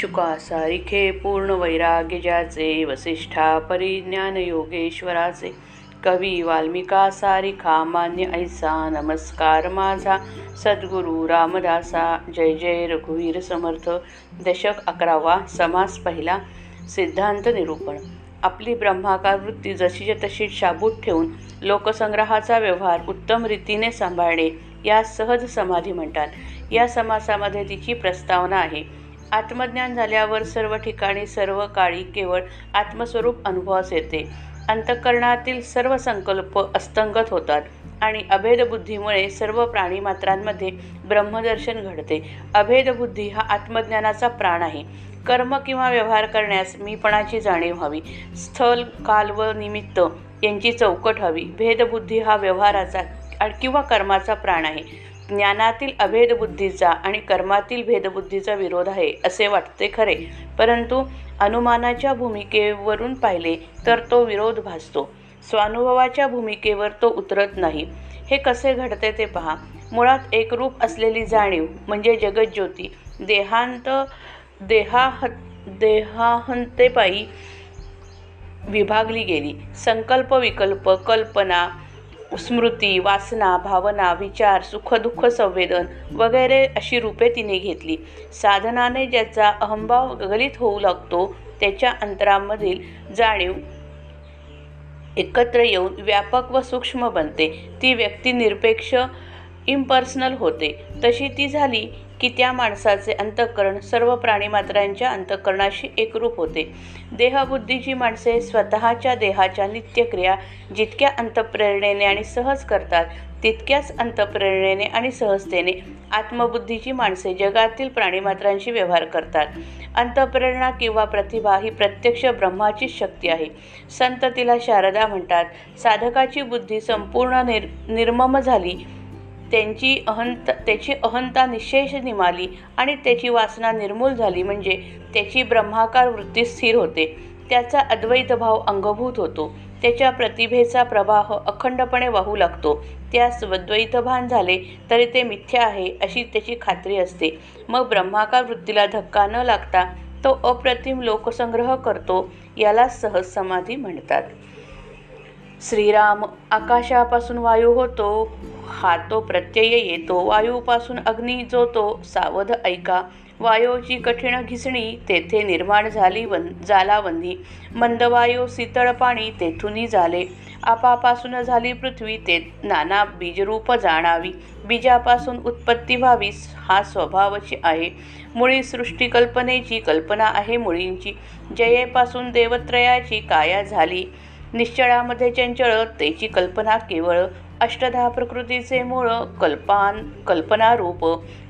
शुका सारिखे पूर्ण वैराग्य ज्याचे वसिष्ठा परिज्ञान योगेश्वराचे कवी वाल्मिका सारिखा मान्य ऐसा नमस्कार माझा। सद्गुरू रामदासा जय जय रघुवीर समर्थ। दशक अकरावा समास पहिला सिद्धांत निरूपण। आपली ब्रह्माकार वृत्ती जशीच्या तशी शाबूत ठेवून लोकसंग्रहाचा व्यवहार उत्तम रीतीने सांभाळणे या सहज समाधी म्हणतात। या समासामध्ये तिची प्रस्तावना आहे आत्मज्ञान झाल्यावर सर्व ठिकाणी सर्व काळी केवळ आत्मस्वरूप अनुभवास येते. अंतःकरणातील सर्व संकल्प अस्तंगत होतात आणि अभेदबुद्धीमुळे सर्व प्राणीमात्रांमध्ये ब्रह्मदर्शन घडते. अभेदबुद्धी हा आत्मज्ञानाचा प्राण आहे. कर्म किंवा व्यवहार करण्यास मीपणाची जाणीव हवी स्थल काल व निमित्त यांची चौकट हवी भेदबुद्धी हा व्यवहाराचा किंवा कर्माचा प्राण आहे. ज्ञानातील अभेदबुद्धीचा आणि कर्मातील भेदबुद्धीचा विरोध आहे असे वाटते खरे. परंतु अनुमानाच्या भूमिकेवरून पाहिले तर तो विरोध भासतो. स्वानुभवाच्या भूमिकेवर तो उतरत नाही. हे कसे घडते ते पहा. मुळात एकरूप असलेली जाणीव म्हणजे जगज्योती देहांत देहाह देहाहंतेपायी विभागली गेली. संकल्प विकल्प कल्पना स्मृती वासना भावना विचार सुखदुःख संवेदन वगैरे अशी रूपे तिने घेतली. साधनाने ज्याचा अहंभाव गलित होऊ लागतो त्याच्या अंतरामधील जाणीव एकत्र येऊन व्यापक व सूक्ष्म बनते. ती व्यक्ती निरपेक्ष इम्पर्सनल होते. तशी ती झाली की त्या माणसाचे अंतःकरण सर्व प्राणीमात्रांच्या अंतःकरणाशी एकरूप होते. देहबुद्धीची माणसे स्वतःच्या देहाच्या नित्यक्रिया जितक्या अंतप्रेरणेने आणि सहज करतात तितक्याच अंतप्रेरणेने आणि सहजतेने आत्मबुद्धीची माणसे जगातील प्राणीमात्रांशी व्यवहार करतात. अंतप्रेरणा किंवा प्रतिभा ही प्रत्यक्ष ब्रह्माचीच शक्ती आहे. संत तिला शारदा म्हणतात साधकाची बुद्धी संपूर्ण निर निर्मम झाली त्यांची अहंत त्याची अहंता निशेष निमाली आणि त्याची वासना निर्मूल झाली म्हणजे त्याची ब्रह्माकार वृत्ती स्थिर होते. त्याचा अद्वैत भाव अंगभूत होतो. त्याच्या प्रतिभेचा प्रवाह अखंडपणे वाहू लागतो. त्यास द्वैतभान झाले तरी ते मिथ्या आहे अशी त्याची खात्री असते. मग ब्रह्माकार वृत्तीला धक्का न लागता तो अप्रतिम लोकसंग्रह करतो याला सहज समाधी म्हणतात. श्रीराम आकाशापासून वायू होतो हा तो प्रत्यय येतो. वायूपासून अग्नी जो तो सावध ऐका. वायूची कठीण घिसणी तेथे निर्माण झाली वन जालावंदी मंदवायू शीतळ पाणी तेथूनही झाले. आपापासून झाली पृथ्वी ते नाना बीजरूप जाणावी. बीजापासून उत्पत्ती व्हावी हा स्वभावची आहे. मुळी सृष्टी कल्पनेची कल्पना आहे मुळींची. जयेपासून देवत्रयाची काया झाली. निश्चळामध्ये चंचळ तेची कल्पना केवळ अष्टधा प्रकृतीचे मूळ कल्पान कल्पनारूप.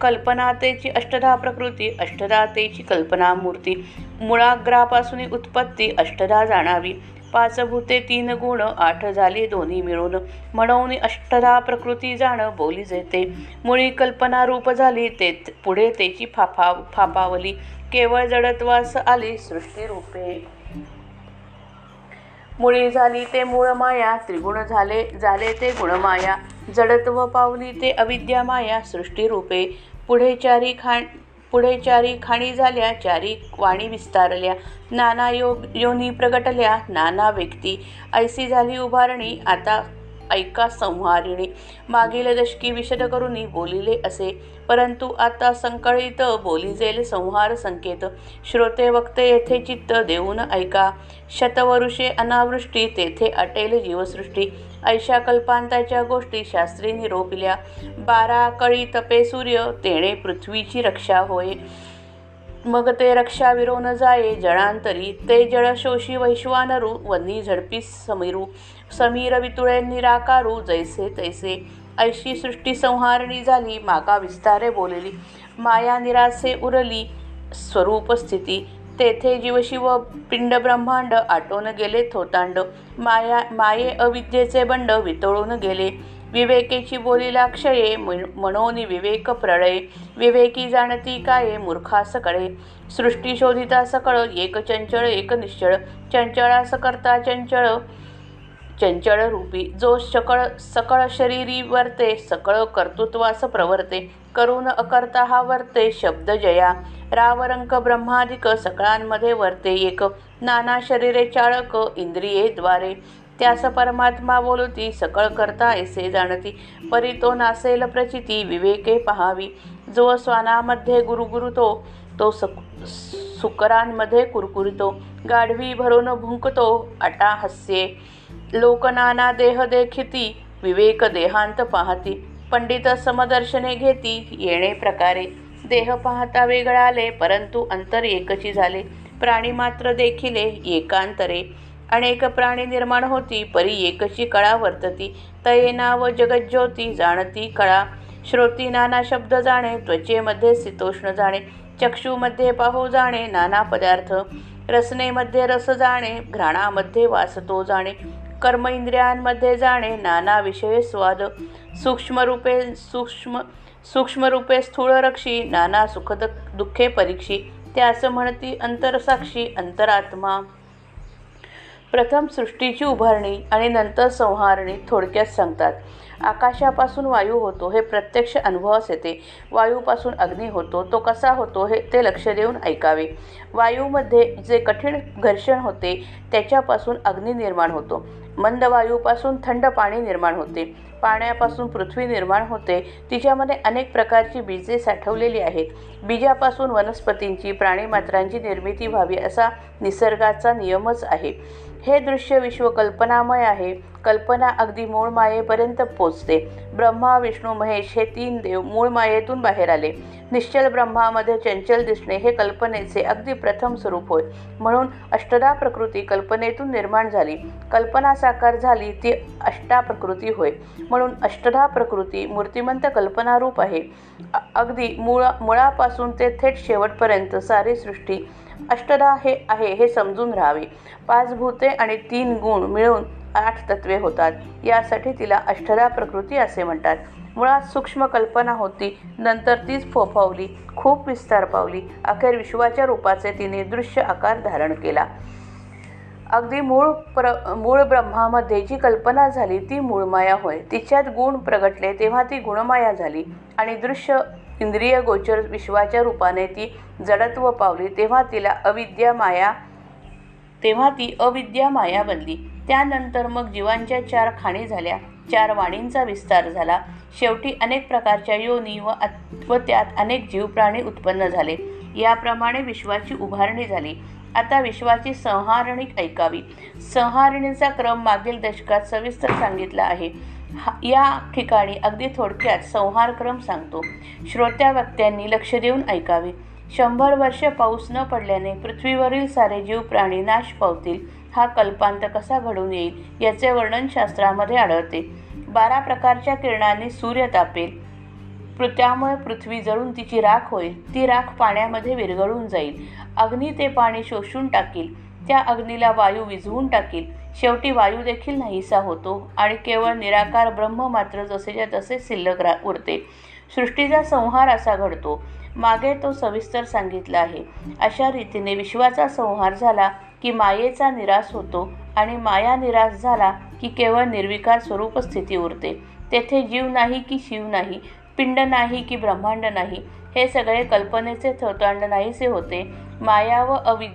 कल्पनातेची अष्टधा प्रकृती अष्टधातेची कल्पना मूर्ती मुळाग्रापासून उत्पत्ती अष्टधा जाणावी. पाच भूते तीन गुण आठ झाली दोन्ही मिळून. म्हणून अष्टधा प्रकृती जाणं बोली जेते. मुळी कल्पना रूप झाली ते पुढे त्याची फाफा फापावली. केवळ जडत्वास आली सृष्टी रूपे मुळी झाली ते मूळ माया त्रिगुण झाले झाले ते गुणमाया जडत्व पावली ते अविद्या माया सृष्टीरूपे पुढे चारी खाण पुढे चारी खाणी झाल्या चारी वाणी विस्तारल्या. नाना योग योनी प्रगटल्या नाना व्यक्ती. ऐसी झाली उभारणी आता ऐका संहारिणी. मागील दशकी विशद करुनी बोलिले असे. परंतु आता संकळित बोलिजेल संहार संकेत. श्रोते वक्ते येथे चित्त देऊन ऐका. शतवरुषे अनावृष्टी तेथे अटेल जीवसृष्टी. ऐशा कल्पांताच्या गोष्टी शास्त्रींनी रोपल्या बारा कळी तपे सूर्य तेणे पृथ्वीची रक्षा होय. मग ते रक्षा विरोन जाये जळांतरी ते जळ शोषी वैश्वानरू वनी झडपी समीरू. समीर वितुळे निराकारू जैसे तैसे. ऐशी सृष्टी संहारणी झाली मागा विस्तारे बोलली. माया निरासे उरली स्वरूप स्थिती. तेथे जीवशिव पिंड ब्रह्मांड आटोन गेले थोतांड. माया माये अविद्येचे बंड वितळून गेले. विवेकेची बोलीला क्षये मनोनी विवेक प्रळय. विवेकी जाणती काय मूर्खा सकळे. सृष्टी शोधिता सकळ एक चंचळ एक निश्चळ. चंचळास करता चंचळ चंचळ रूपी. जो सकळ सकळ शरीरी वर्ते सकळ कर्तृत्वास प्रवर्ते. करून अकर्ता हा वर्ते शब्द जया. रावरंक ब्रह्माधिक सकळांमध्ये वर्ते एक. नाना शरीरे चाळक इंद्रिये द्वारे. त्यास परमात्मा बोलती सकळ करता ऐसे जाणती. परी तो नासेल प्रचिती विवेके पहावी. जो स्वानामध्ये गुरुगुरुतो तो तो सक सुकरांमध्ये कुरकुरितो. गाढवी भरून भुंकतो अटा हस्ये. लोकनाना देह देखिती विवेक देहांत पाहती. पंडित समदर्शने घेती येणे प्रकारे. देह पाहता वेगळाले परंतु अंतर एकची झाले. प्राणी मात्र देखिले एकांतरे. अनेक प्राणी निर्माण होती परी एकची कळा वर्तती. तयेना व जगज्योती जाणती कळा. श्रोती नाना शब्द जाणे त्वचेमध्ये शीतोष्ण जाणे. चक्षुमध्ये पाहू जाणे नाना पदार्थ. रसनेमध्ये रस जाणे घ्राणामध्ये वासतो जाणे. कर्म इंद्रियांमध्ये जाणे नाना विषय स्वाद. सूक्ष्मरूपे सूक्ष्म सूक्ष्मरूपे स्थूळ रक्षी नाना सुखद दुःखे परीक्षी. त्यास म्हणती अंतरसाक्षी अंतरात्मा. प्रथम सृष्टीची उभारणी आणि नंतर संहारणी थोडक्यात सांगतात. आकाशापासून वायू होतो हे प्रत्यक्ष अनुभवास येते. वायूपासून अग्नी होतो तो कसा होतो हे ते लक्ष देऊन ऐकावे. वायूमध्ये जे कठीण घर्षण होते त्याच्यापासून अग्नी निर्माण होतो. मंद वायूपासून थंड पाणी निर्माण होते. पाण्यापासून पृथ्वी निर्माण होते. तिच्यामध्ये अनेक प्रकारची बीजे साठवलेली आहेत. बीजापासून वनस्पतींची प्राणीमात्रांची निर्मिती व्हावी असा निसर्गाचा नियमच आहे. हे दृश्य विश्व कल्पनामय आहे. कल्पना अगदी मूळ मायेपर्यंत पोचते. ब्रह्मा विष्णू महेश हे तीन देव मूळ मायेतून बाहेर आले. निश्चल ब्रह्मामध्ये चंचल दिसणे हे कल्पनेचे अगदी प्रथम स्वरूप होय. म्हणून अष्टदा प्रकृती कल्पनेतून निर्माण झाली. कल्पना साकार झाली ती अष्टा प्रकृती होय. म्हणून अष्टधा प्रकृती मूर्तिमंत कल्पनारूप आहे. अगदी मुळा मुळापासून ते थेट शेवटपर्यंत सारी सृष्टी अष्टधा हे आहे हे समजून राहावे. पाच भूते आणि तीन गुण मिळून आठ तत्वे होतात. यासाठी तिला अष्टधा प्रकृती असे म्हणतात. मुळात सूक्ष्म कल्पना होती नंतर तीच फोफावली खूप विस्तार पावली. अखेर विश्वाच्या रूपाचे तिने दृश्य आकार धारण केला. अगदी मूळ प्र मूळ ब्रह्मामध्ये जी कल्पना झाली ती मूळमाया होय. तिच्यात गुण प्रगटले तेव्हा ती गुणमाया झाली. आणि दृश्य इंद्रिय गोचर विश्वाच्या रूपाने ती जडत्व पावली तेव्हा तिला अविद्या माया तेव्हा ती अविद्या माया बनली. त्यानंतर मग जीवांच्या चार खाणी झाल्या. चार वाणींचा विस्तार झाला. शेवटी अनेक प्रकारच्या योनी व व त्यात अनेक जीवप्राणी उत्पन्न झाले. याप्रमाणे विश्वाची उभारणी झाली. आता विश्वाची संहारणी ऐकावी. संहारणीचा क्रम मागील दशकात सविस्तर सांगितला आहे. या ठिकाणी अगदी थोडक्यात संहार क्रम सांगतो. श्रोत्या व्यक्त्यांनी लक्ष देऊन ऐकावे. शंभर वर्षे पाऊस न पडल्याने पृथ्वीवरील सारे जीव प्राणी नाश पावतील. हा कल्पांत कसा घडून येईल याचे वर्णन शास्त्रामध्ये आढळते. बारा प्रकारच्या किरणांनी सूर्य तापेल. त्यामुळे पृथ्वी जळून तिची राख होईल. ती राख पाण्यामध्ये विरघळून जाईल. अग्नी ते पाणी शोषून टाकील. त्या अग्नीला वायू विझवून टाकील. शेवटी वायू देखील नाहीसा होतो आणि केवळ निराकार ब्रह्म मात्र जसेच्या तसे शिल्लक रा उरते. सृष्टीचा संहार असा घडतो. मागे तो सविस्तर सांगितला आहे. अशा रीतीने विश्वाचा संहार झाला की मायेचा निराश होतो आणि माया निराश झाला की केवळ निर्विकार स्वरूप स्थिती उरते. तेथे जीव नाही की शिव नाही पिंड नाही की ब्रह्मांड नाही हे सगळे कल्पनेचे थोतांड नाहीसे होते. माया व अवि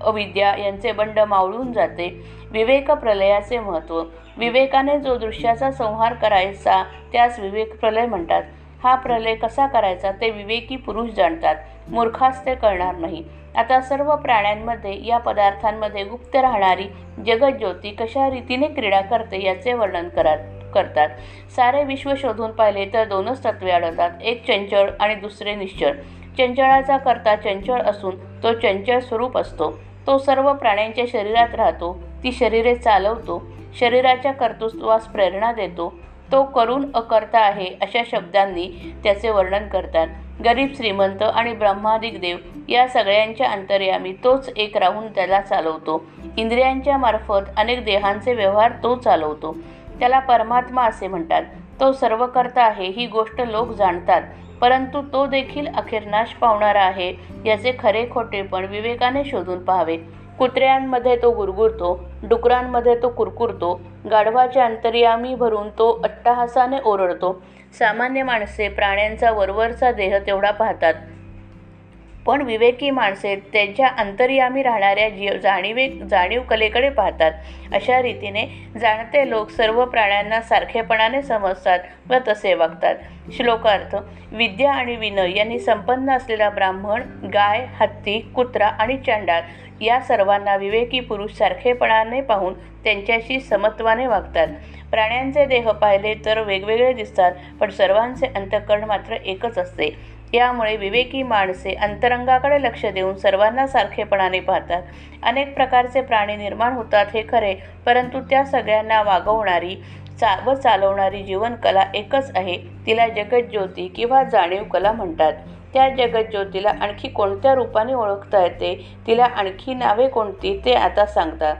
अविद्या यांचे बंड मावळून जाते. विवेक प्रलयाचे महत्त्व विवेकाने जो दृश्याचा संहार करायचा त्यास विवेक प्रलय म्हणतात. हा प्रलय कसा करायचा ते विवेकी पुरुष जाणतात. मूर्खास ते कळणार नाही. आता सर्व प्राण्यांमध्ये या पदार्थांमध्ये गुप्त राहणारी जगज्योती कशा रीतीने क्रीडा करते याचे वर्णन करात करतात. सारे विश्व शोधून पाहिले तर दोनच तत्वे आढळतात एक चंचळ आणि दुसरे निश्चळ. चंचळाचा करता चंचळ असून तो चंचळ स्वरूप असतो. तो सर्व प्राण्यांच्या शरीरात राहतो ती शरीरे चालवतो शरीराच्या कर्तृत्वास प्रेरणा देतो. तो करून अकर्ता आहे अशा शब्दांनी त्याचे वर्णन करतात. गरीब श्रीमंत आणि ब्रह्मादिक देव या सगळ्यांच्या अंतर्यामी तोच एक राहून त्याला चालवतो. इंद्रियांच्या मार्फत अनेक देहांचे व्यवहार तो चालवतो. त्याला परमात्मा असे म्हणतात. तो सर्वकर्ता आहे ही गोष्ट लोक जाणतात. परंतु तो देखील अखेर नाश पावणारा आहे याचे खरे खोटे पण विवेकाने शोधून पाहावे. कुत्र्यांमध्ये तो गुरगुरतो डुकरांमध्ये तो कुरकुरतो गाढवाच्या अंतर्यामी भरून तो अट्टहासाने ओरडतो. सामान्य माणसे प्राण्यांचा वरवरचा देह तेवढा पाहतात. पण विवेकी माणसे त्यांच्या अंतर्यामी राहणाऱ्या जीव जाणीवे जाणीव कलेकडे पाहतात. अशा रीतीने जाणते लोक सर्व प्राण्यांना सारखेपणाने समजतात व तसे वागतात. श्लोकार्थ विद्या आणि विनय यांनी संपन्न असलेला ब्राह्मण गाय हत्ती कुत्रा आणि चांडाळ या सर्वांना विवेकी पुरुष सारखेपणाने पाहून त्यांच्याशी समत्वाने वागतात. प्राण्यांचे देह पाहिले तर वेगवेगळे दिसतात पण सर्वांचे अंतःकरण मात्र एकच असते. यामुळे विवेकी माणसे अंतरंगाकडे लक्ष देऊन सर्वांना सारखेपणाने पाहतात. अनेक प्रकारचे प्राणी निर्माण होतात हे खरे परंतु त्या सगळ्यांना वागवणारी चा व चालवणारी जीवनकला एकच आहे. तिला जगज्योती किंवा जाणीव कला म्हणतात. त्या जगज्योतीला आणखी कोणत्या रूपाने ओळखता येते? तिला आणखी नावे कोणती? ते आता सांगतात.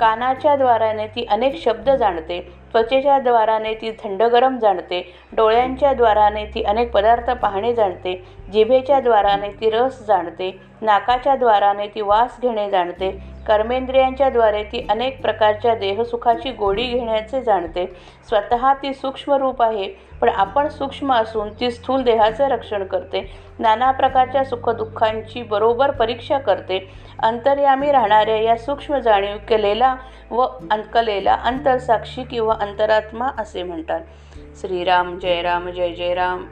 कानाच्या द्वाराने ती अनेक शब्द जाणते त्वचेच्या द्वाराने ती थंड गरम जाणते डोळ्यांच्या द्वाराने ती अनेक पदार्थ पाहणे जाणते जिभेच्या द्वाराने ती रस जाणते नाकाच्या द्वाराने ती वास घेणे जाणते कर्मेंद्रियांच्या द्वारे ती अनेक प्रकारच्या देहसुखाची गोडी घेण्याचे जाणते. स्वतः ती सूक्ष्म रूप आहे पण आपण सूक्ष्म असून ती स्थूल देहाचे रक्षण करते. नाना प्रकारच्या सुखदुःखांची बरोबर परीक्षा करते. अंतर्यामी राहणाऱ्या या सूक्ष्म जाणीव केलेला व कलेला अंतरसाक्षी किंवा अंतरात्मा असे म्हणतात. श्रीराम जय राम जय जय राम.